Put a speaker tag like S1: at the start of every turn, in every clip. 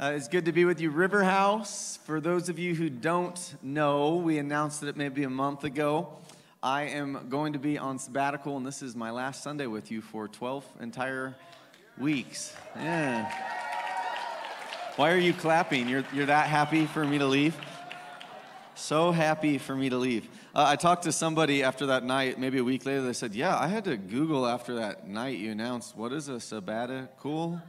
S1: Uh, it's good to be with you, River House. For those of you who don't know, we announced it maybe a month ago. I am going to be on sabbatical, and this is my last Sunday with you for 12 entire weeks. Yeah. Why are you clapping? You're, you're that happy for me to leave? So happy for me to leave. Uh, I talked to somebody after that night, maybe a week later. They said, Yeah, I had to Google after that night you announced, What is a sabbatical?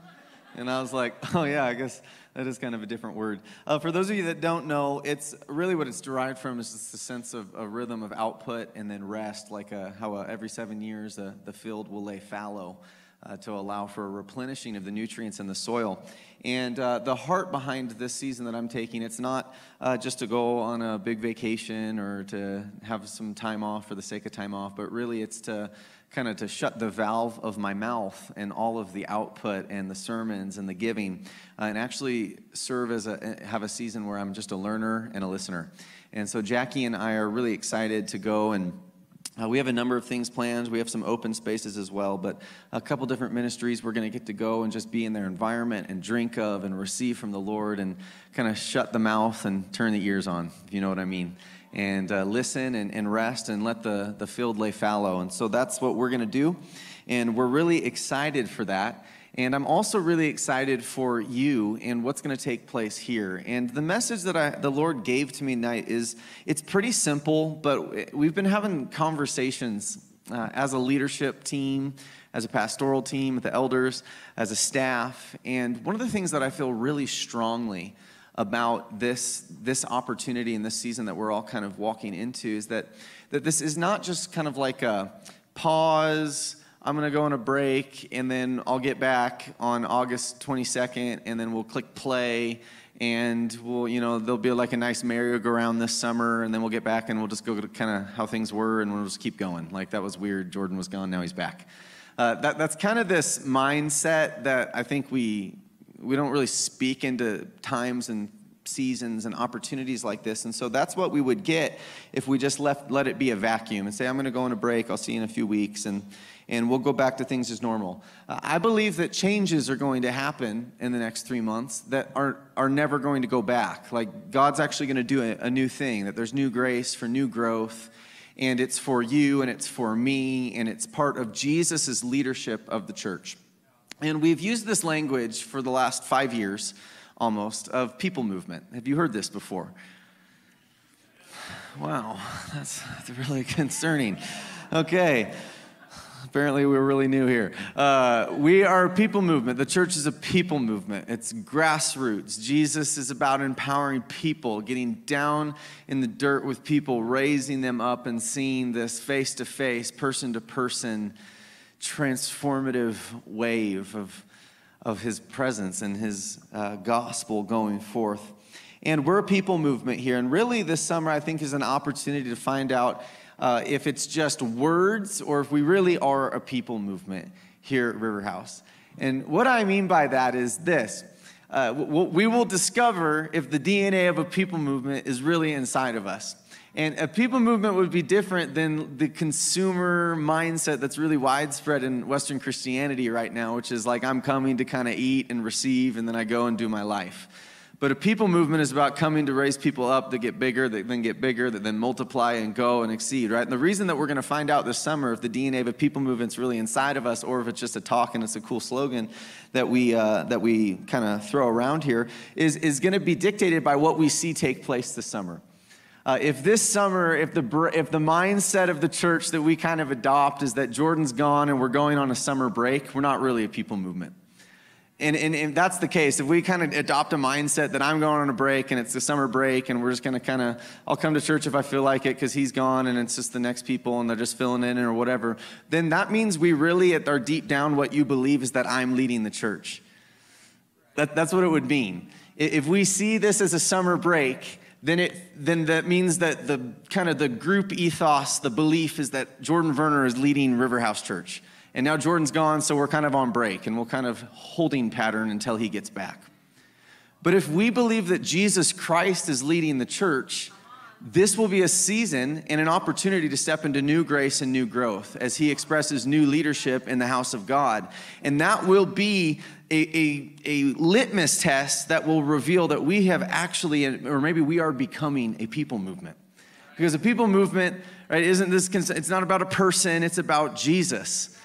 S1: And I was like, Oh, yeah, I guess that is kind of a different word. Uh, for those of you that don't know, it's really what it's derived from is just the sense of a rhythm of output and then rest, like a, how a, every seven years uh, the field will lay fallow uh, to allow for a replenishing of the nutrients in the soil. And uh, the heart behind this season that I'm taking, it's not uh, just to go on a big vacation or to have some time off for the sake of time off, but really it's to kind of to shut the valve of my mouth and all of the output and the sermons and the giving uh, and actually serve as a have a season where i'm just a learner and a listener. And so jackie and i are really excited to go and uh, we have a number of things planned. We have some open spaces as well, but a couple different ministries we're going to get to go and just be in their environment and drink of and receive from the Lord and kind of shut the mouth and turn the ears on, if you know what I mean and uh, listen and, and rest and let the, the field lay fallow. And so that's what we're going to do. And we're really excited for that. And I'm also really excited for you and what's going to take place here. And the message that I, the Lord gave to me tonight is it's pretty simple, but we've been having conversations uh, as a leadership team, as a pastoral team, with the elders, as a staff. And one of the things that I feel really strongly about this, this opportunity and this season that we're all kind of walking into is that, that this is not just kind of like a pause, I'm going to go on a break, and then I'll get back on August 22nd, and then we'll click play, and we'll, you know, there'll be like a nice merry-go-round this summer, and then we'll get back and we'll just go to kind of how things were, and we'll just keep going. Like that was weird. Jordan was gone, now he's back. Uh, that, that's kind of this mindset that I think we we don't really speak into times and seasons and opportunities like this. And so that's what we would get if we just left let it be a vacuum and say, I'm going to go on a break, I'll see you in a few weeks, and, and we'll go back to things as normal. Uh, I believe that changes are going to happen in the next three months that are, are never going to go back. Like God's actually going to do a, a new thing, that there's new grace for new growth. And it's for you and it's for me, and it's part of Jesus' leadership of the church. And we've used this language for the last five years almost of people movement. Have you heard this before? Wow, that's, that's really concerning. Okay. Apparently, we're really new here. Uh, we are a people movement. The church is a people movement. It's grassroots. Jesus is about empowering people, getting down in the dirt with people, raising them up, and seeing this face to face, person to person transformative wave of, of his presence and his uh, gospel going forth. And we're a people movement here. And really, this summer, I think, is an opportunity to find out uh, if it's just words or if we really are a people movement here at River House. And what I mean by that is this. Uh, we will discover if the DNA of a people movement is really inside of us. And a people movement would be different than the consumer mindset that's really widespread in Western Christianity right now, which is like I'm coming to kind of eat and receive, and then I go and do my life. But a people movement is about coming to raise people up that get bigger, that then get bigger, that then multiply and go and exceed, right? And the reason that we're going to find out this summer if the DNA of a people movement's really inside of us or if it's just a talk and it's a cool slogan that we, uh, that we kind of throw around here is, is going to be dictated by what we see take place this summer. Uh, if this summer, if the, if the mindset of the church that we kind of adopt is that Jordan's gone and we're going on a summer break, we're not really a people movement. And, and, and that's the case. If we kind of adopt a mindset that I'm going on a break and it's a summer break and we're just going to kind of, I'll come to church if I feel like it because he's gone and it's just the next people and they're just filling in or whatever, then that means we really, at our deep down, what you believe is that I'm leading the church. That, that's what it would mean. If we see this as a summer break, then, it, then that means that the kind of the group ethos, the belief is that Jordan Werner is leading Riverhouse Church. And now Jordan's gone, so we're kind of on break and we'll kind of holding pattern until he gets back. But if we believe that Jesus Christ is leading the church, this will be a season and an opportunity to step into new grace and new growth as he expresses new leadership in the house of God. And that will be a, a, a litmus test that will reveal that we have actually, or maybe we are becoming a people movement. Because a people movement, right, isn't this, it's not about a person, it's about Jesus.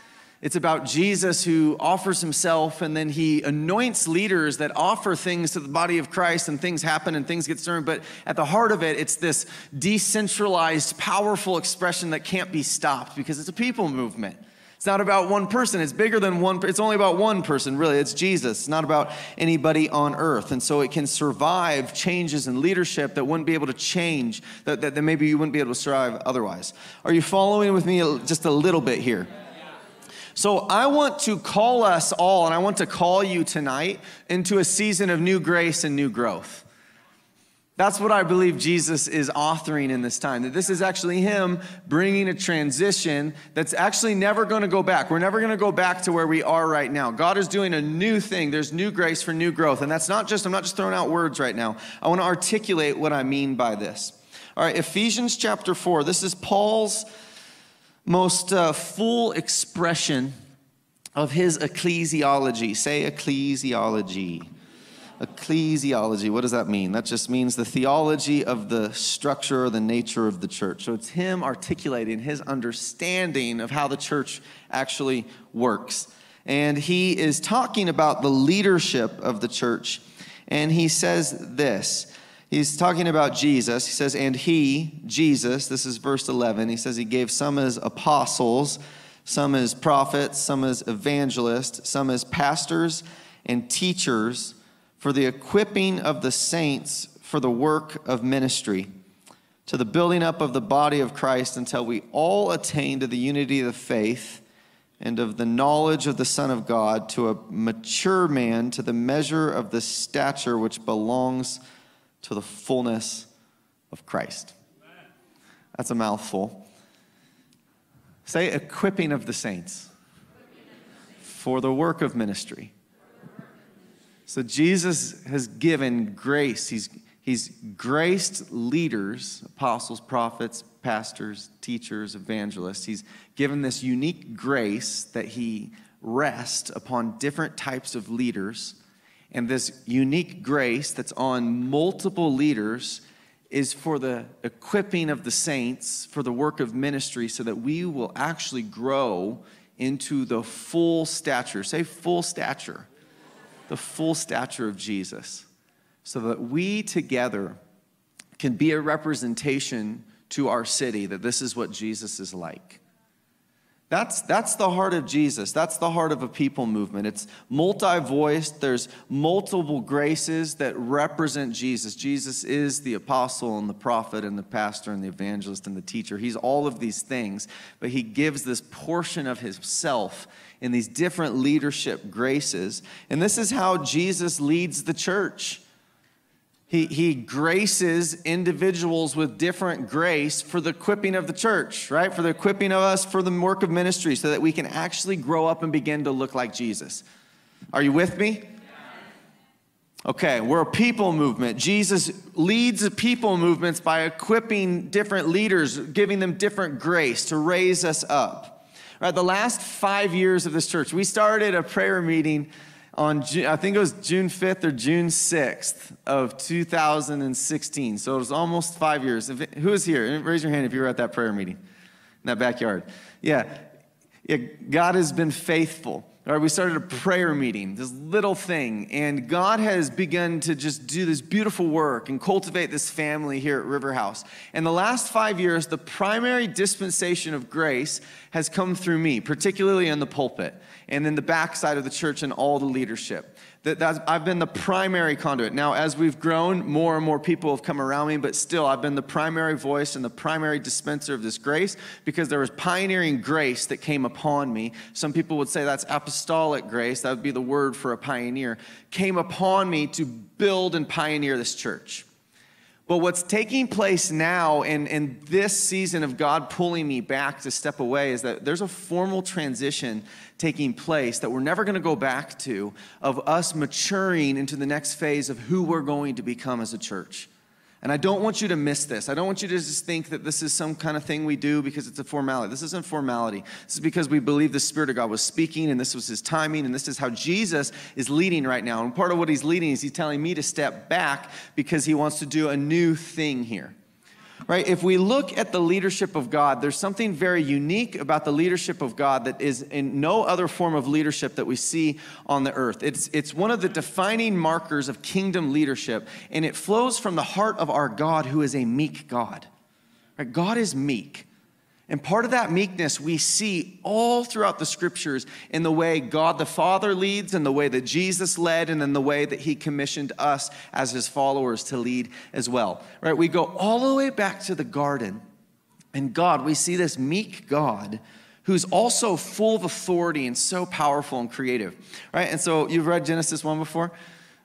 S1: It's about Jesus who offers himself and then he anoints leaders that offer things to the body of Christ and things happen and things get stirred. But at the heart of it, it's this decentralized, powerful expression that can't be stopped because it's a people movement. It's not about one person. It's bigger than one. It's only about one person, really. It's Jesus. It's not about anybody on earth. And so it can survive changes in leadership that wouldn't be able to change, that, that, that maybe you wouldn't be able to survive otherwise. Are you following with me just a little bit here? So I want to call us all, and I want to call you tonight into a season of new grace and new growth. That's what I believe Jesus is authoring in this time. That this is actually Him bringing a transition that's actually never going to go back. We're never going to go back to where we are right now. God is doing a new thing. There's new grace for new growth. And that's not just, I'm not just throwing out words right now. I want to articulate what I mean by this. All right, Ephesians chapter 4. This is Paul's most uh, full expression of his ecclesiology. Say ecclesiology. Ecclesiology, what does that mean? That just means the theology of the structure or the nature of the church. So it's him articulating his understanding of how the church actually works. And he is talking about the leadership of the church. And he says this He's talking about Jesus. He says, And he, Jesus, this is verse 11, he says he gave some as apostles, some as prophets, some as evangelists, some as pastors and teachers for the equipping of the saints for the work of ministry, to the building up of the body of Christ until we all attain to the unity of the faith and of the knowledge of the Son of God, to a mature man, to the measure of the stature which belongs to the fullness of Christ. That's a mouthful. Say equipping of the saints for the work of ministry. So Jesus has given grace. He's, he's graced leaders, apostles, prophets, pastors, teachers, evangelists. He's given this unique grace that he rests upon different types of leaders. And this unique grace that's on multiple leaders is for the equipping of the saints for the work of ministry so that we will actually grow into the full stature. Say full stature the full stature of Jesus so that we together can be a representation to our city that this is what Jesus is like. That's, that's the heart of Jesus. That's the heart of a people movement. It's multi voiced, there's multiple graces that represent Jesus. Jesus is the apostle and the prophet and the pastor and the evangelist and the teacher. He's all of these things, but he gives this portion of himself in these different leadership graces. And this is how Jesus leads the church. He, he graces individuals with different grace for the equipping of the church, right? For the equipping of us for the work of ministry so that we can actually grow up and begin to look like Jesus. Are you with me? Okay, we're a people movement. Jesus leads people movements by equipping different leaders, giving them different grace to raise us up. Right, the last five years of this church, we started a prayer meeting on, June, I think it was June 5th or June 6th of 2016. So it was almost five years. Who is here? Raise your hand if you were at that prayer meeting in that backyard. Yeah, yeah God has been faithful. All right, we started a prayer meeting, this little thing, and God has begun to just do this beautiful work and cultivate this family here at River House. In the last five years, the primary dispensation of grace has come through me, particularly in the pulpit and in the backside of the church and all the leadership that I've been the primary conduit. Now, as we've grown, more and more people have come around me, but still, I've been the primary voice and the primary dispenser of this grace because there was pioneering grace that came upon me. Some people would say that's apostolic grace, that would be the word for a pioneer, came upon me to build and pioneer this church. But what's taking place now in, in this season of God pulling me back to step away is that there's a formal transition taking place that we're never going to go back to of us maturing into the next phase of who we're going to become as a church. And I don't want you to miss this. I don't want you to just think that this is some kind of thing we do because it's a formality. This isn't formality. This is because we believe the Spirit of God was speaking and this was his timing and this is how Jesus is leading right now. And part of what he's leading is he's telling me to step back because he wants to do a new thing here right? If we look at the leadership of God, there's something very unique about the leadership of God that is in no other form of leadership that we see on the earth. It's, it's one of the defining markers of kingdom leadership, and it flows from the heart of our God, who is a meek God. Right? God is meek. And part of that meekness we see all throughout the scriptures in the way God the Father leads, and the way that Jesus led, and in the way that He commissioned us as His followers to lead as well. Right? We go all the way back to the garden, and God, we see this meek God who's also full of authority and so powerful and creative. Right? And so you've read Genesis 1 before?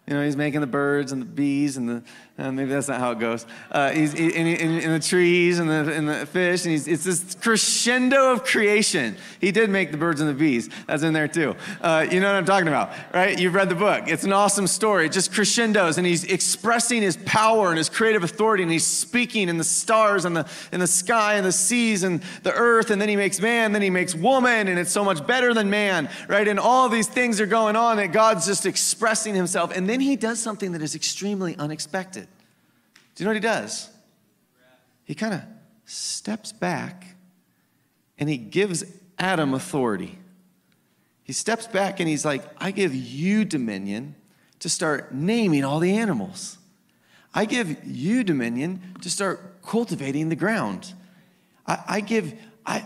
S1: You know, he's making the birds and the bees and the, uh, maybe that's not how it goes. Uh, he's in, in, in, the trees and the, and the fish, and it's this crescendo of creation. He did make the birds and the bees. That's in there too. Uh, you know what I'm talking about, right? You've read the book. It's an awesome story. It just crescendos, and he's expressing his power and his creative authority, and he's speaking in the stars and the, the sky and the seas and the earth, and then he makes man, then he makes woman, and it's so much better than man, right? And all these things are going on that God's just expressing himself. And then he does something that is extremely unexpected. Do you know what he does? He kind of steps back and he gives Adam authority. He steps back and he's like, I give you dominion to start naming all the animals. I give you dominion to start cultivating the ground. I, I give, I,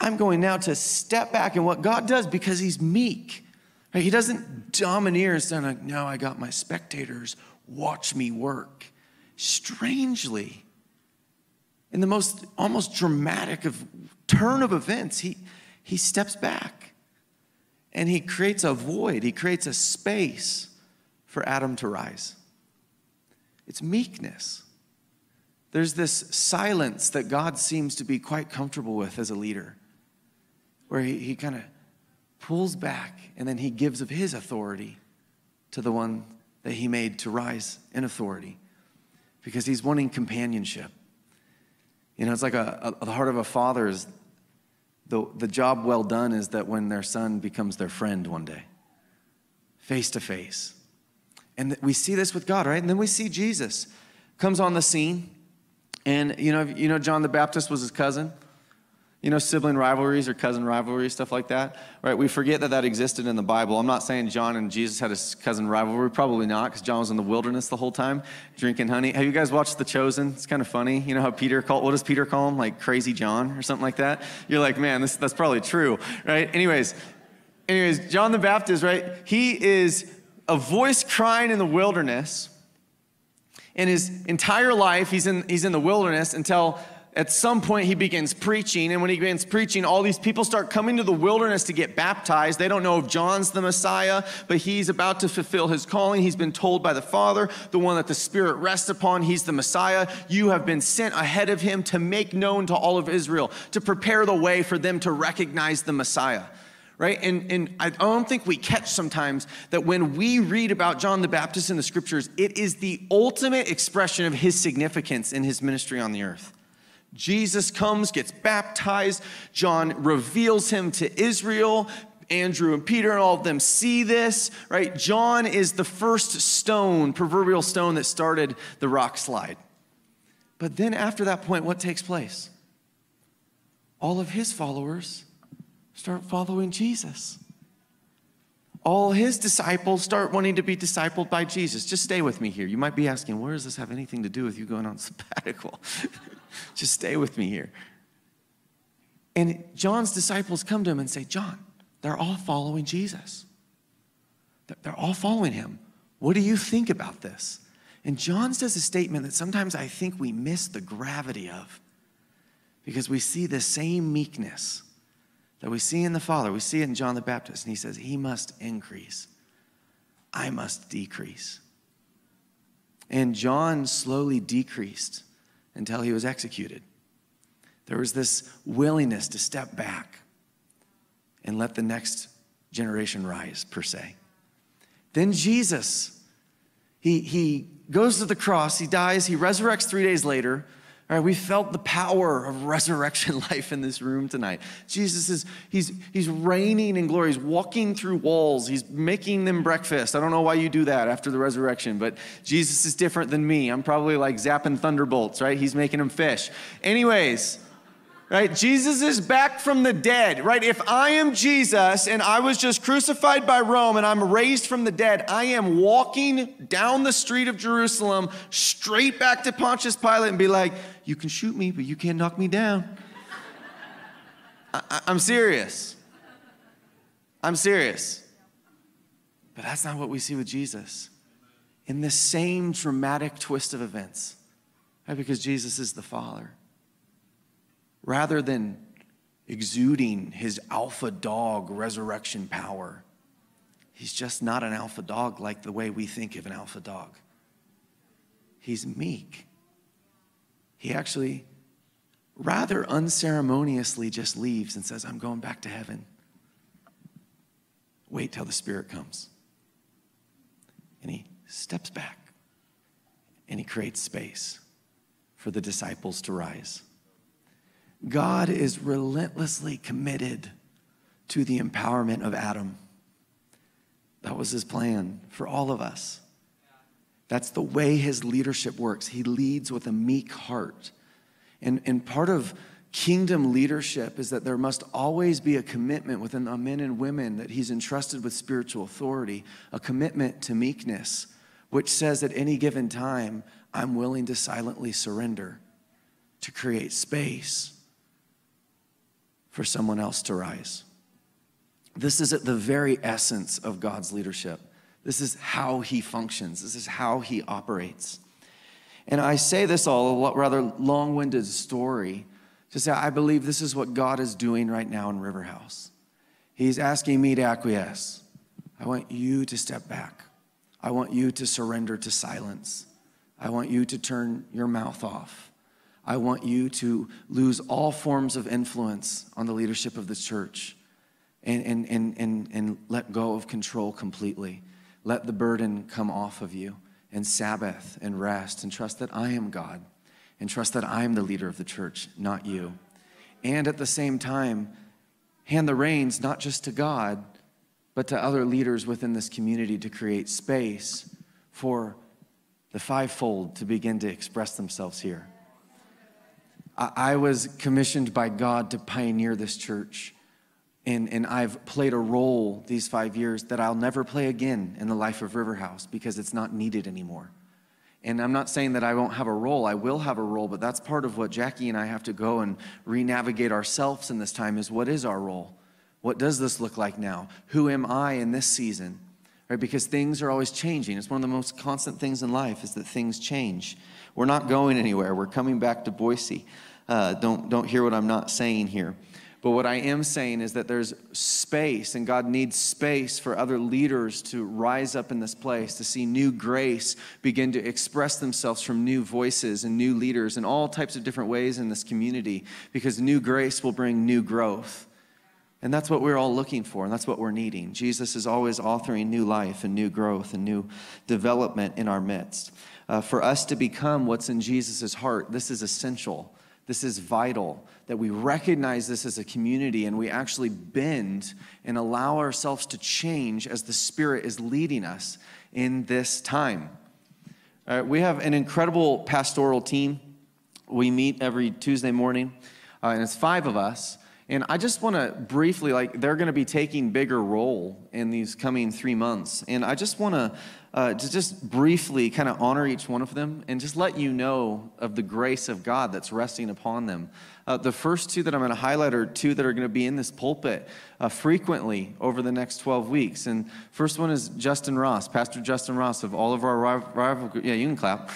S1: I'm going now to step back and what God does because he's meek. Right? He doesn't domineer and say, like, no, I got my spectators, watch me work strangely, in the most almost dramatic of turn of events, he, he steps back and he creates a void, he creates a space for Adam to rise. It's meekness. There's this silence that God seems to be quite comfortable with as a leader, where he, he kind of pulls back and then he gives of his authority to the one that he made to rise in authority because he's wanting companionship. You know, it's like a, a, the heart of a father is the, the job well done is that when their son becomes their friend one day, face to face. And we see this with God, right? And then we see Jesus comes on the scene. And you know, you know, John the Baptist was his cousin. You know, sibling rivalries or cousin rivalries, stuff like that, right? We forget that that existed in the Bible. I'm not saying John and Jesus had a cousin rivalry, probably not, because John was in the wilderness the whole time drinking honey. Have you guys watched The Chosen? It's kind of funny. You know how Peter called, what does Peter call him? Like crazy John or something like that? You're like, man, this, that's probably true, right? Anyways, anyways, John the Baptist, right? He is a voice crying in the wilderness. In his entire life, he's in, he's in the wilderness until at some point he begins preaching and when he begins preaching all these people start coming to the wilderness to get baptized they don't know if john's the messiah but he's about to fulfill his calling he's been told by the father the one that the spirit rests upon he's the messiah you have been sent ahead of him to make known to all of israel to prepare the way for them to recognize the messiah right? And, and I don't think we catch sometimes that when we read about John the Baptist in the scriptures, it is the ultimate expression of his significance in his ministry on the earth. Jesus comes, gets baptized. John reveals him to Israel. Andrew and Peter and all of them see this, right? John is the first stone, proverbial stone that started the rock slide. But then after that point, what takes place? All of his followers start following Jesus. All his disciples start wanting to be discipled by Jesus. Just stay with me here. You might be asking, where does this have anything to do with you going on sabbatical? Just stay with me here. And John's disciples come to him and say, John, they're all following Jesus. They're all following him. What do you think about this? And John says a statement that sometimes I think we miss the gravity of because we see the same meekness that we see in the Father. We see it in John the Baptist. And he says, He must increase, I must decrease. And John slowly decreased until he was executed. There was this willingness to step back and let the next generation rise, per se. Then Jesus, he, he goes to the cross, he dies, he resurrects three days later. All right, we felt the power of resurrection life in this room tonight. Jesus is, he's, he's reigning in glory. He's walking through walls. He's making them breakfast. I don't know why you do that after the resurrection, but Jesus is different than me. I'm probably like zapping thunderbolts, right? He's making them fish. Anyways, right? Jesus is back from the dead, right? If I am Jesus and I was just crucified by Rome and I'm raised from the dead, I am walking down the street of Jerusalem straight back to Pontius Pilate and be like, you can shoot me, but you can't knock me down. I, am serious. I'm serious. But that's not what we see with Jesus. In this same dramatic twist of events, right? because Jesus is the Father rather than exuding his alpha dog resurrection power. He's just not an alpha dog like the way we think of an alpha dog. He's meek. He actually rather unceremoniously just leaves and says, I'm going back to heaven. Wait till the Spirit comes. And he steps back and he creates space for the disciples to rise. God is relentlessly committed to the empowerment of Adam. That was his plan for all of us. That's the way his leadership works. He leads with a meek heart. And, and part of kingdom leadership is that there must always be a commitment within the men and women that he's entrusted with spiritual authority, a commitment to meekness, which says at any given time, I'm willing to silently surrender to create space for someone else to rise. This is at the very essence of God's leadership. This is how he functions, this is how he operates. And I say this all a rather long winded story to say I believe this is what God is doing right now in River House. He's asking me to acquiesce. I want you to step back. I want you to surrender to silence. I want you to turn your mouth off. I want you to lose all forms of influence on the leadership of the church and, and, and, and, and let go of control completely. Let the burden come off of you and Sabbath and rest and trust that I am God and trust that I am the leader of the church, not you. And at the same time, hand the reins not just to God, but to other leaders within this community to create space for the fivefold to begin to express themselves here. I was commissioned by God to pioneer this church. And, and I've played a role these five years that I'll never play again in the life of River House because it's not needed anymore. And I'm not saying that I won't have a role. I will have a role, but that's part of what Jackie and I have to go and re-navigate ourselves in this time is what is our role? What does this look like now? Who am I in this season? Right? Because things are always changing. It's one of the most constant things in life is that things change. We're not going anywhere. We're coming back to Boise. Uh, don't, don't hear what I'm not saying here. But what I am saying is that there's space, and God needs space for other leaders to rise up in this place, to see new grace begin to express themselves from new voices and new leaders in all types of different ways in this community, because new grace will bring new growth. And that's what we're all looking for, and that's what we're needing. Jesus is always authoring new life and new growth and new development in our midst. Uh, for us to become what's in Jesus' heart, this is essential. This is vital that we recognize this as a community and we actually bend and allow ourselves to change as the Spirit is leading us in this time. Uh, we have an incredible pastoral team. We meet every Tuesday morning, uh, and it's five of us. And I just want to briefly, like, they're going to be taking bigger role in these coming three months. And I just want to uh, to just briefly kind of honor each one of them and just let you know of the grace of God that's resting upon them. Uh, the first two that I'm going to highlight are two that are going to be in this pulpit uh, frequently over the next 12 weeks. And first one is Justin Ross, Pastor Justin Ross of all of our rival. Yeah, you can clap.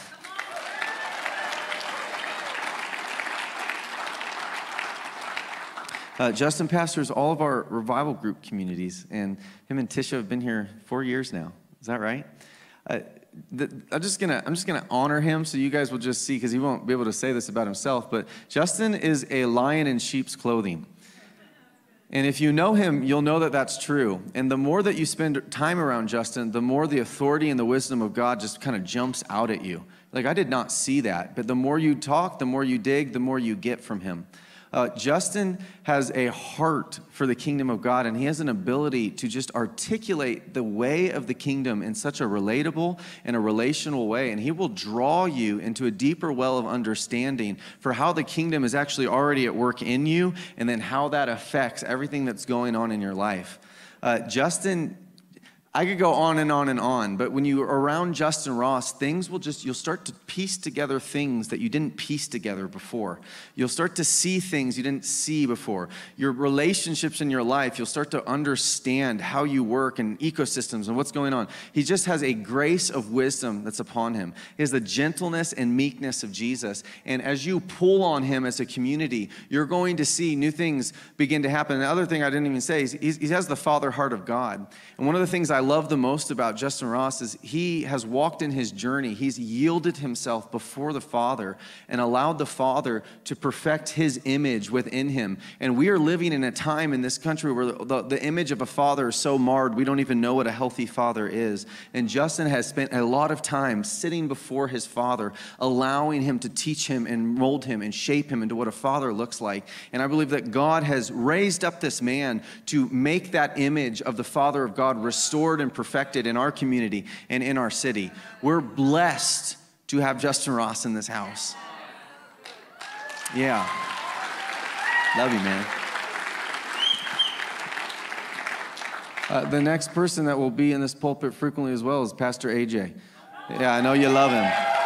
S1: Uh, Justin pastors all of our revival group communities, and him and Tisha have been here four years now. Is that right? Uh, the, I'm just gonna I'm just gonna honor him so you guys will just see because he won't be able to say this about himself. But Justin is a lion in sheep's clothing, And if you know him, you'll know that that's true. And the more that you spend time around Justin, the more the authority and the wisdom of God just kind of jumps out at you. Like, I did not see that. But the more you talk, the more you dig, the more you get from him. Uh, Justin has a heart for the kingdom of God, and he has an ability to just articulate the way of the kingdom in such a relatable and a relational way. And he will draw you into a deeper well of understanding for how the kingdom is actually already at work in you, and then how that affects everything that's going on in your life. Uh, Justin I could go on and on and on, but when you're around Justin Ross, things will just, you'll start to piece together things that you didn't piece together before. You'll start to see things you didn't see before. Your relationships in your life, you'll start to understand how you work and ecosystems and what's going on. He just has a grace of wisdom that's upon him. He has the gentleness and meekness of Jesus. And as you pull on him as a community, you're going to see new things begin to happen. And the other thing I didn't even say is he has the father heart of God. And one of the things I love the most about Justin Ross is he has walked in his journey. He's yielded himself before the Father and allowed the Father to perfect his image within him. And we are living in a time in this country where the, the image of a father is so marred, we don't even know what a healthy father is. And Justin has spent a lot of time sitting before his father, allowing him to teach him and mold him and shape him into what a father looks like. And I believe that God has raised up this man to make that image of the Father of God restored and perfected in our community and in our city. We're blessed to have Justin Ross in this house. Yeah. Love you, man. Uh, the next person that will be in this pulpit frequently as well is Pastor AJ. Yeah, I know you love him.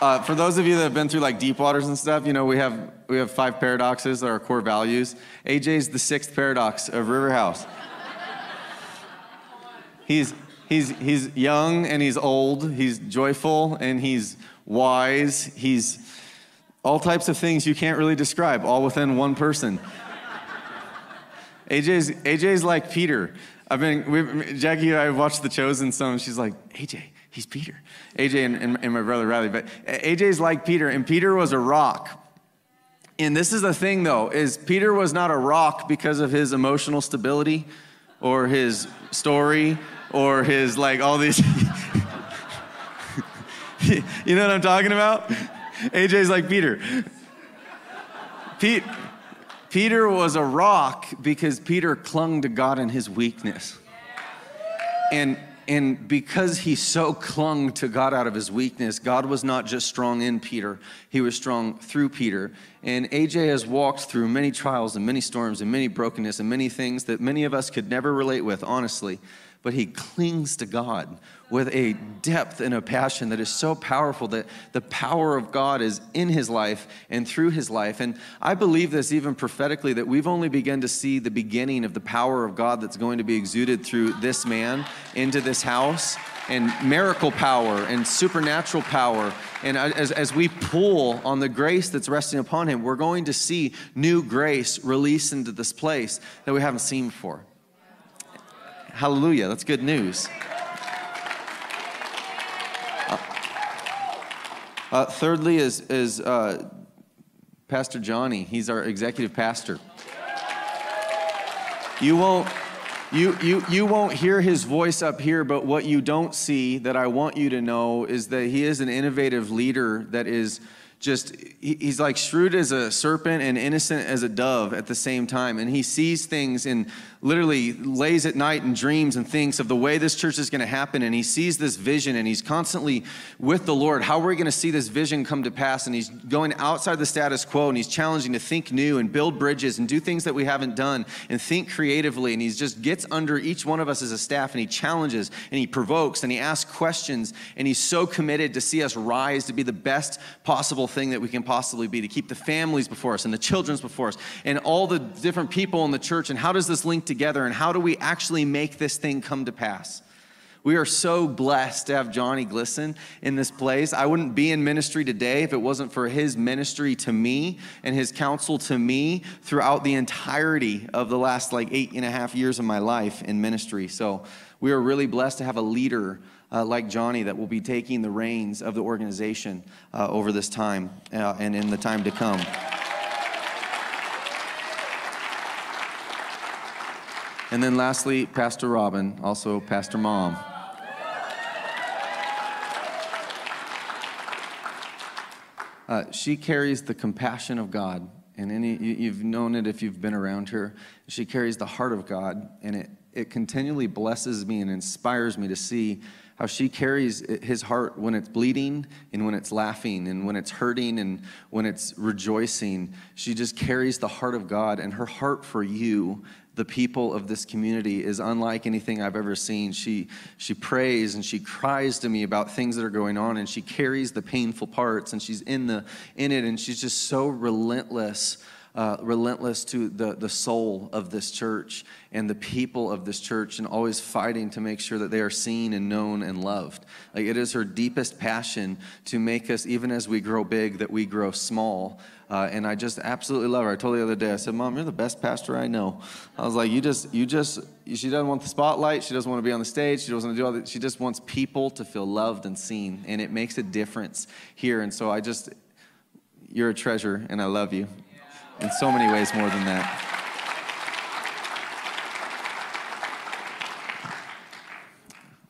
S1: Uh, for those of you that have been through like deep waters and stuff, you know we have we have five paradoxes that are core values. AJ is the sixth paradox of River House. He's he's he's young and he's old. He's joyful and he's wise. He's all types of things you can't really describe, all within one person. AJ's AJ's like Peter. I've been Jackie I watched The Chosen some. She's like AJ he's Peter. AJ and, and, and my brother Riley. But AJ's like Peter, and Peter was a rock. And this is the thing though, is Peter was not a rock because of his emotional stability or his story or his like all these You know what I'm talking about? AJ's like Peter. Pete, Peter was a rock because Peter clung to God in his weakness. And and because he so clung to God out of his weakness, God was not just strong in Peter, he was strong through Peter. And AJ has walked through many trials and many storms and many brokenness and many things that many of us could never relate with, honestly but he clings to God with a depth and a passion that is so powerful that the power of God is in his life and through his life. And I believe this even prophetically that we've only begun to see the beginning of the power of God that's going to be exuded through this man into this house and miracle power and supernatural power. And as, as we pull on the grace that's resting upon him, we're going to see new grace released into this place that we haven't seen before. Hallelujah. That's good news. Uh, uh, thirdly, is, is uh, Pastor Johnny. He's our executive pastor. You won't. You, you, you won't hear his voice up here, but what you don't see that I want you to know is that he is an innovative leader that is just he's like shrewd as a serpent and innocent as a dove at the same time. And he sees things and literally lays at night and dreams and thinks of the way this church is going to happen. And he sees this vision and he's constantly with the lord. How are we going to see this vision come to pass? And he's going outside the status quo and he's challenging to think new and build bridges and do things that we haven't done and think creatively. And he just gets under each one of us as a staff and he challenges and he provokes and he asks questions. And he's so committed to see us rise to be the best possible thing that we can possibly be, to keep the families before us and the children's before us and all the different people in the church. And how does this link together? And how do we actually make this thing come to pass? We are so blessed to have Johnny Glisson in this place. I wouldn't be in ministry today if it wasn't for his ministry to me and his counsel to me throughout the entirety of the last like eight and a half years of my life in ministry. So we are really blessed to have a leader uh, like Johnny that will be taking the reins of the organization uh, over this time uh, and in the time to come. And then lastly, Pastor Robin, also Pastor Mom. Uh, she carries the compassion of God. And any, you, have known it if you've been around her. She carries the heart of God, and it it continually blesses me and inspires me to see how she carries his heart when it's bleeding and when it's laughing and when it's hurting and when it's rejoicing. She just carries the heart of God, and her heart for you the people of this community is unlike anything I've ever seen. She, she prays and she cries to me about things that are going on, and she carries the painful parts, and she's in, the, in it, and she's just so relentless. Uh, relentless to the, the soul of this church and the people of this church, and always fighting to make sure that they are seen and known and loved. Like it is her deepest passion to make us, even as we grow big, that we grow small uh, and I just absolutely love her. I told her the other day, I said, Mom, you're the best pastor I know. I was like, you just, you just, she doesn't want the spotlight. She doesn't want to be on the stage. She doesn't want to do all that. She just wants people to feel loved and seen. And it makes a difference here. And so I just, you're a treasure and I love you in so many ways more than that.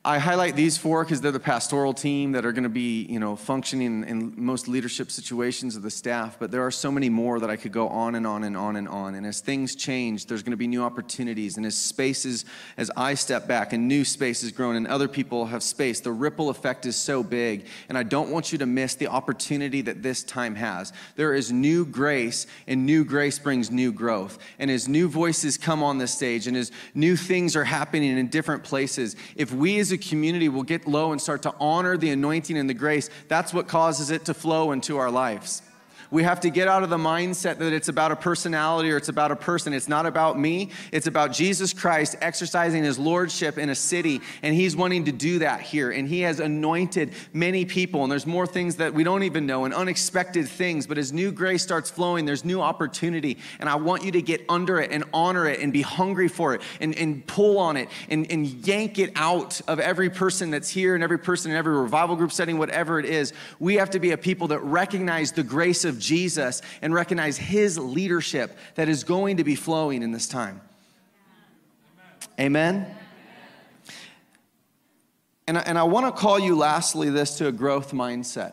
S1: I highlight these four because they're the pastoral team that are going to be, you know, functioning in most leadership situations of the staff. But there are so many more that I could go on and on and on and on. And as things change, there's going to be new opportunities. And as spaces, as I step back and new spaces grown and other people have space, the ripple effect is so big. And I don't want you to miss the opportunity that this time has. There is new grace, and new grace brings new growth. And as new voices come on the stage, and as new things are happening in different places, if we as a community will get low and start to honor the anointing and the grace, that's what causes it to flow into our lives. We have to get out of the mindset that it's about a personality or it's about a person. It's not about me. It's about Jesus Christ exercising his lordship in a city, and he's wanting to do that here. And he has anointed many people, and there's more things that we don't even know and unexpected things. But as new grace starts flowing, there's new opportunity. And I want you to get under it and honor it and be hungry for it and, and pull on it and, and yank it out of every person that's here and every person in every revival group setting, whatever it is. We have to be a people that recognize the grace of Jesus and recognize his leadership that is going to be flowing in this time. Amen? And I, and I want to call you, lastly, this to a growth mindset.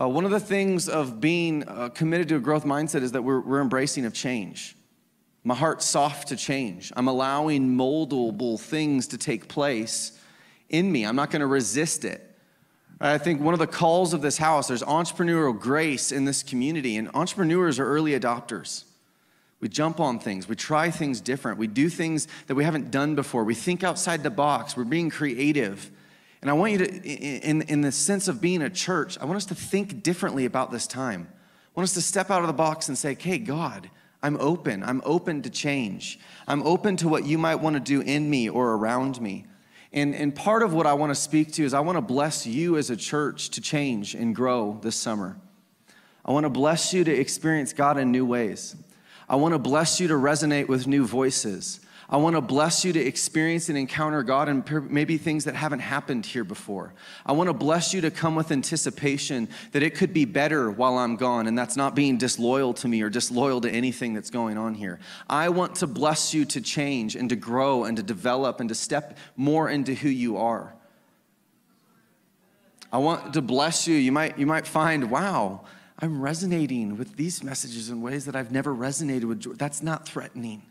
S1: Uh, one of the things of being uh, committed to a growth mindset is that we're, we're embracing of change. My heart's soft to change. I'm allowing moldable things to take place in me. I'm not going to resist it. I think one of the calls of this house, there's entrepreneurial grace in this community, and entrepreneurs are early adopters. We jump on things, we try things different, we do things that we haven't done before, we think outside the box, we're being creative. And I want you to, in, in the sense of being a church, I want us to think differently about this time. I want us to step out of the box and say, hey, God, I'm open. I'm open to change. I'm open to what you might want to do in me or around me. And, and part of what I want to speak to is I want to bless you as a church to change and grow this summer. I want to bless you to experience God in new ways. I want to bless you to resonate with new voices. I want to bless you to experience and encounter God and maybe things that haven't happened here before. I want to bless you to come with anticipation that it could be better while I'm gone, and that's not being disloyal to me or disloyal to anything that's going on here. I want to bless you to change and to grow and to develop and to step more into who you are. I want to bless you. You might, you might find, wow, I'm resonating with these messages in ways that I've never resonated with. That's not threatening.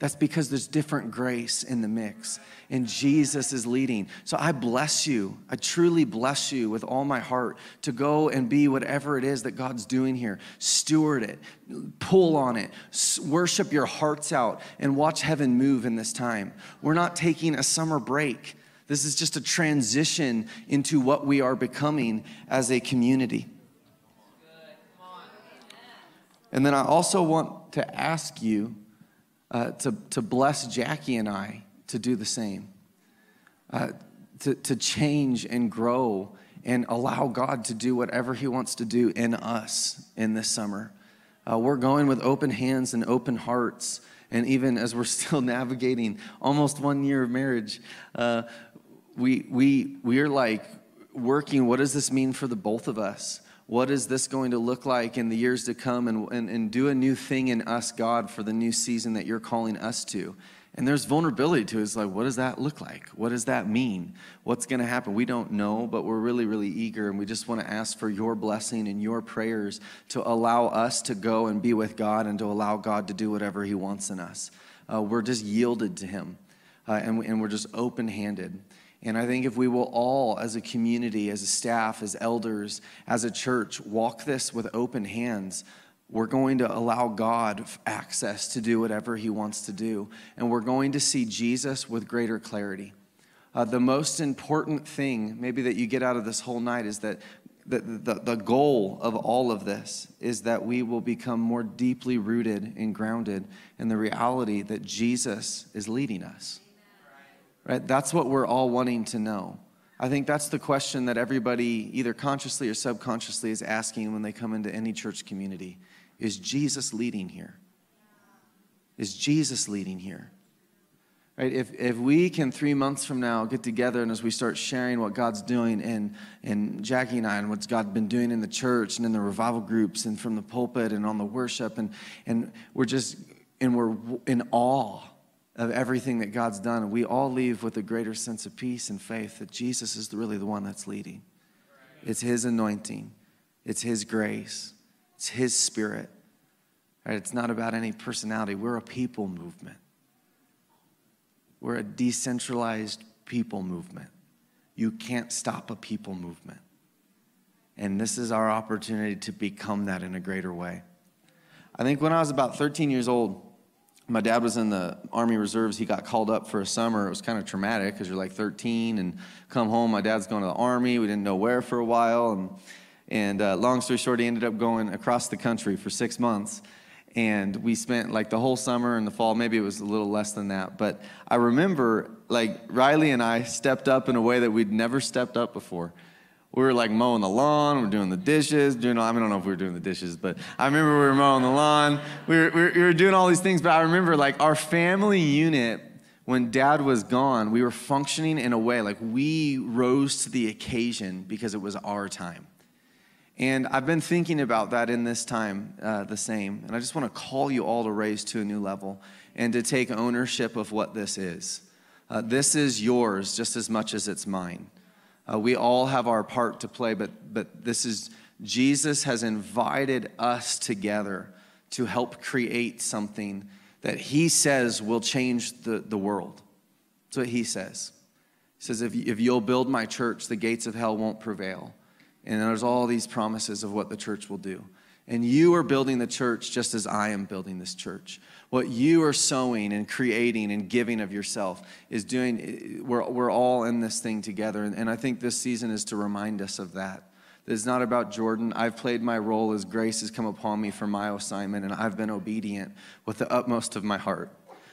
S1: That's because there's different grace in the mix, and Jesus is leading. So I bless you. I truly bless you with all my heart to go and be whatever it is that God's doing here. Steward it, pull on it, worship your hearts out, and watch heaven move in this time. We're not taking a summer break. This is just a transition into what we are becoming as a community. And then I also want to ask you uh, to, to bless Jackie and I to do the same, uh, to, to change and grow and allow God to do whatever He wants to do in us in this summer. Uh, we're going with open hands and open hearts. And even as we're still navigating almost one year of marriage, uh, we, we, we are like working what does this mean for the both of us? What is this going to look like in the years to come and, and, and do a new thing in us, God, for the new season that you're calling us to. And there's vulnerability to it. It's like, what does that look like? What does that mean? What's going to happen? We don't know, but we're really, really eager. And we just want to ask for your blessing and your prayers to allow us to go and be with God and to allow God to do whatever He wants in us. Uh, we're just yielded to Him uh, and, and we're just open handed. And I think if we will all, as a community, as a staff, as elders, as a church, walk this with open hands, we're going to allow God access to do whatever He wants to do. And we're going to see Jesus with greater clarity. Uh, the most important thing, maybe, that you get out of this whole night is that the, the, the goal of all of this is that we will become more deeply rooted and grounded in the reality that Jesus is leading us. Right? That's what we're all wanting to know. I think that's the question that everybody, either consciously or subconsciously, is asking when they come into any church community is Jesus leading here? Is Jesus leading here? Right? If, if we can three months from now get together and as we start sharing what God's doing in, in Jackie and I and what God's been doing in the church and in the revival groups and from the pulpit and on the worship and, and we're just and we're in awe of everything that God's done we all leave with a greater sense of peace and faith that Jesus is really the one that's leading. It's his anointing. It's his grace. It's His Spirit. Right? It's not about any personality. We're a people movement. We're a decentralized people movement. You can't stop a people movement. And this is our opportunity to become that in a greater way. I think when I was about 13 years old, my dad was in the Army Reserves. He got called up for a summer. It was kind of traumatic because you're like 13 and come home. My dad's going to the Army. We didn't know where for a while. And and uh, long story short, he ended up going across the country for six months. And we spent like the whole summer and the fall, maybe it was a little less than that. But I remember like Riley and I stepped up in a way that we'd never stepped up before. We were like mowing the lawn, we are doing the dishes, doing, I, mean, I don't know if we were doing the dishes, but I remember we were mowing the lawn. We were, we were, we were doing all these things, but I remember like our family unit when dad was gone, we were functioning in a way like we rose to the occasion because it was our time. And I've been thinking about that in this time uh, the same. And I just want to call you all to raise to a new level and to take ownership of what this is. Uh, this is yours just as much as it's mine. Uh, we all have our part to play, but, but this is, Jesus has invited us together to help create something that he says will change the, the world. That's what he says. He says, if, if you'll build my church, the gates of hell won't prevail. And there's all these promises of what the church will do. And you are building the church just as I am building this church. What you are sowing and creating and giving of yourself is doing, we're, we're all in this thing together. And, and I think this season is to remind us of that. It's not about Jordan. I've played my role as grace has come upon me for my assignment, and I've been obedient with the utmost of my heart.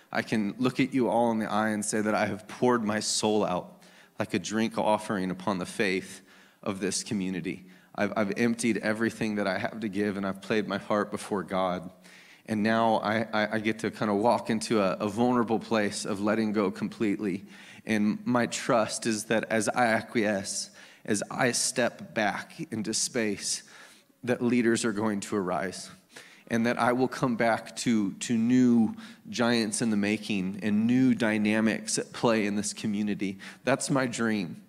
S1: I can look at you all in the eye and say that I have poured my soul out like a drink offering upon the faith of this community. I've, I've emptied everything that I have to give and I've played my heart before God. And now I, I, I get to kind of walk into a, a vulnerable place of letting go completely. And my trust is that as I acquiesce, as I step back into space, that leaders are going to arise and that I will come back to, to new giants in the making and new dynamics at play in this community. That's my dream.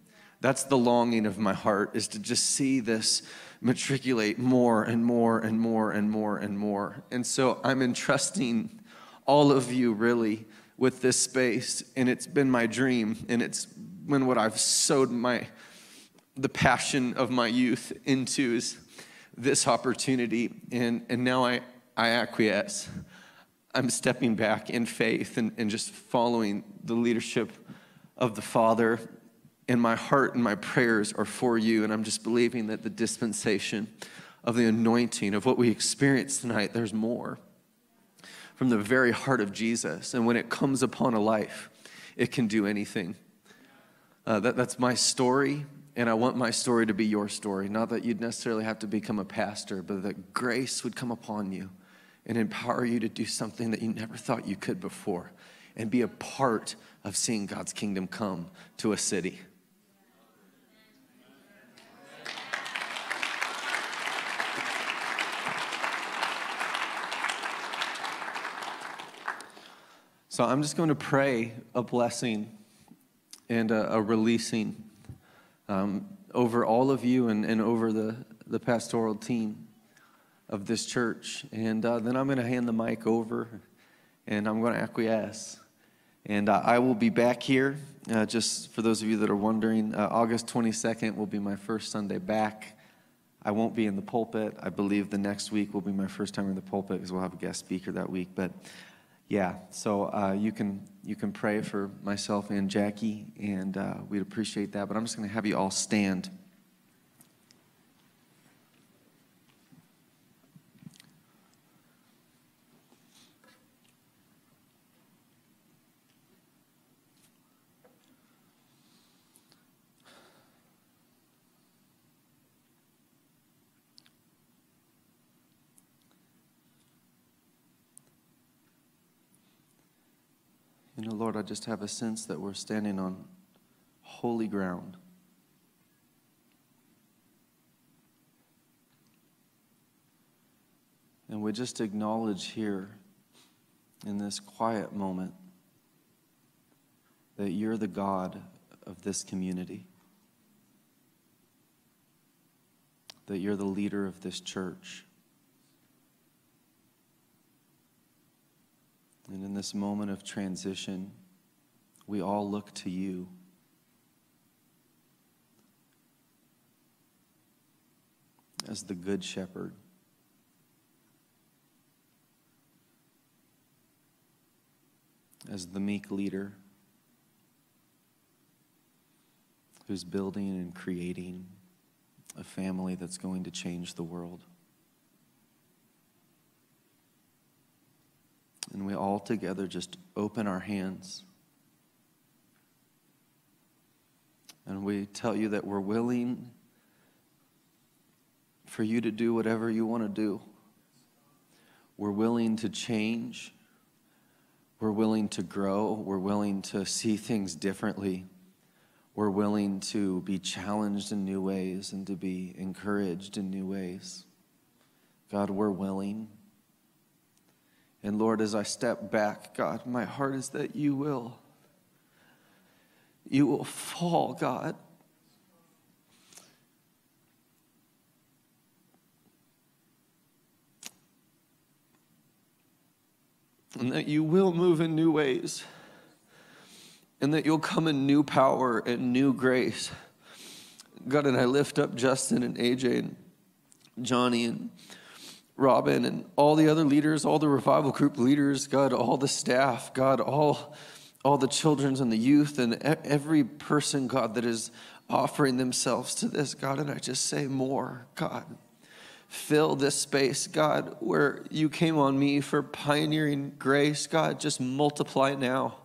S1: That's the longing of my heart is to just see this matriculate more and more and more and more and more. And so I'm entrusting all of you really with this space and it's been my dream and it's been what I've sowed my the passion of my youth into is this opportunity and and now I I acquiesce. I'm stepping back in faith and, and just following the leadership of the Father and my heart and my prayers are for you. And I'm just believing that the dispensation of the anointing of what we experience tonight, there's more from the very heart of Jesus. And when it comes upon a life, it can do anything. Uh, that, that's my story, and I want my story to be your story. Not that you'd necessarily have to become a pastor, but that grace would come upon you and empower you to do something that you never thought you could before and be a part of seeing God's kingdom come to a city. So I'm just going to pray a blessing and a, a releasing um, over all of you and, and over the, the pastoral team of this church. And uh, then I'm going to hand the mic over and I'm going to acquiesce. And uh, I will be back here. Uh, just for those of you that are wondering, uh, August 22nd will be my first Sunday back. I won't be in the pulpit. I believe the next week will be my first time in the pulpit because we'll have a guest speaker that week. But yeah, so uh, you can you can pray for myself and Jackie, and uh, we'd appreciate that. But I'm just going to have you all stand. You know, Lord, I just have a sense that we're standing on holy ground. And we just acknowledge here in this quiet moment that you're the God of this community, that you're the leader of this church. And in this moment of transition, we all look to you. As the Good Shepherd. As the meek leader who's building and creating a family that's going to change the world. And we all together just open our hands. And we tell you that we're willing for you to do whatever you want to do. We're willing to change. We're willing to grow. We're willing to see things differently. We're willing to be challenged in new ways and to be encouraged in new ways. God, we're willing. And Lord, as I step back, God, my heart is that you will. You will fall, God. And that you will move in new ways. And that you'll come in new power and new grace. God, and I lift up Justin and AJ and Johnny and Robin and all the other leaders, all the revival group leaders, God, all the staff, God, all, all the children's and the youth, and every person, God, that is offering themselves to this, God. And I just say more, God. Fill this space, God, where you came on me for pioneering grace. God, just multiply now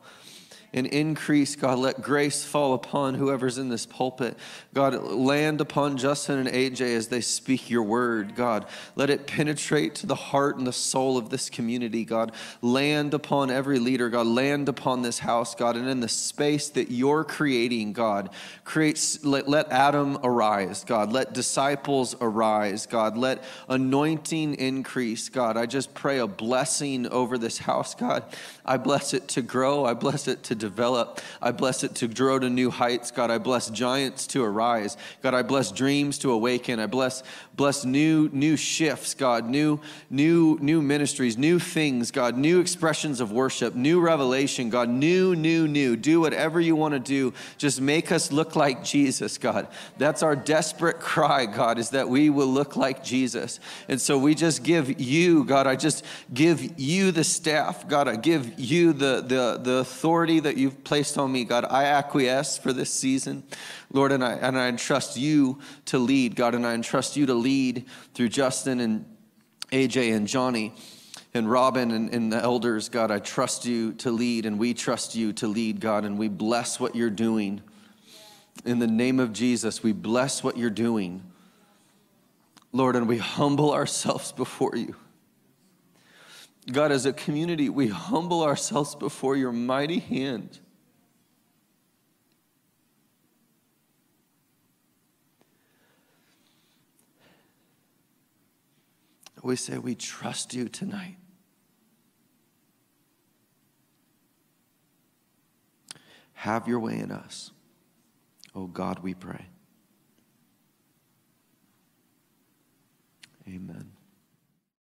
S1: and increase, God. Let grace fall upon whoever's in this pulpit. God, land upon Justin and AJ as they speak your word, God. Let it penetrate to the heart and the soul of this community, God. Land upon every leader, God. Land upon this house, God. And in the space that you're creating, God, creates, let, let Adam arise, God. Let disciples arise, God. Let anointing increase, God. I just pray a blessing over this house, God. I bless it to grow. I bless it to develop. I bless it to grow to new heights. God, I bless giants to arise. God, I bless dreams to awaken. I bless bless new new shifts, God, new new new ministries, new things, God, new expressions of worship, new revelation, God, new new new. Do whatever you want to do. Just make us look like Jesus, God. That's our desperate cry, God, is that we will look like Jesus. And so we just give you, God, I just give you the staff, God, I give you the the the authority that you've placed on me, God. I acquiesce for this season, Lord, and I, and I entrust you to lead, God, and I entrust you to lead through Justin and AJ and Johnny and Robin and, and, the elders, God, I trust you to lead, and we trust you to lead, God, and we bless what you're doing. In the name of Jesus, we bless what you're doing, Lord, and we humble ourselves before you. God, as a community, we humble ourselves before your mighty hand. We say we trust you tonight.
S2: Have your way in us. Oh God, we pray. Amen.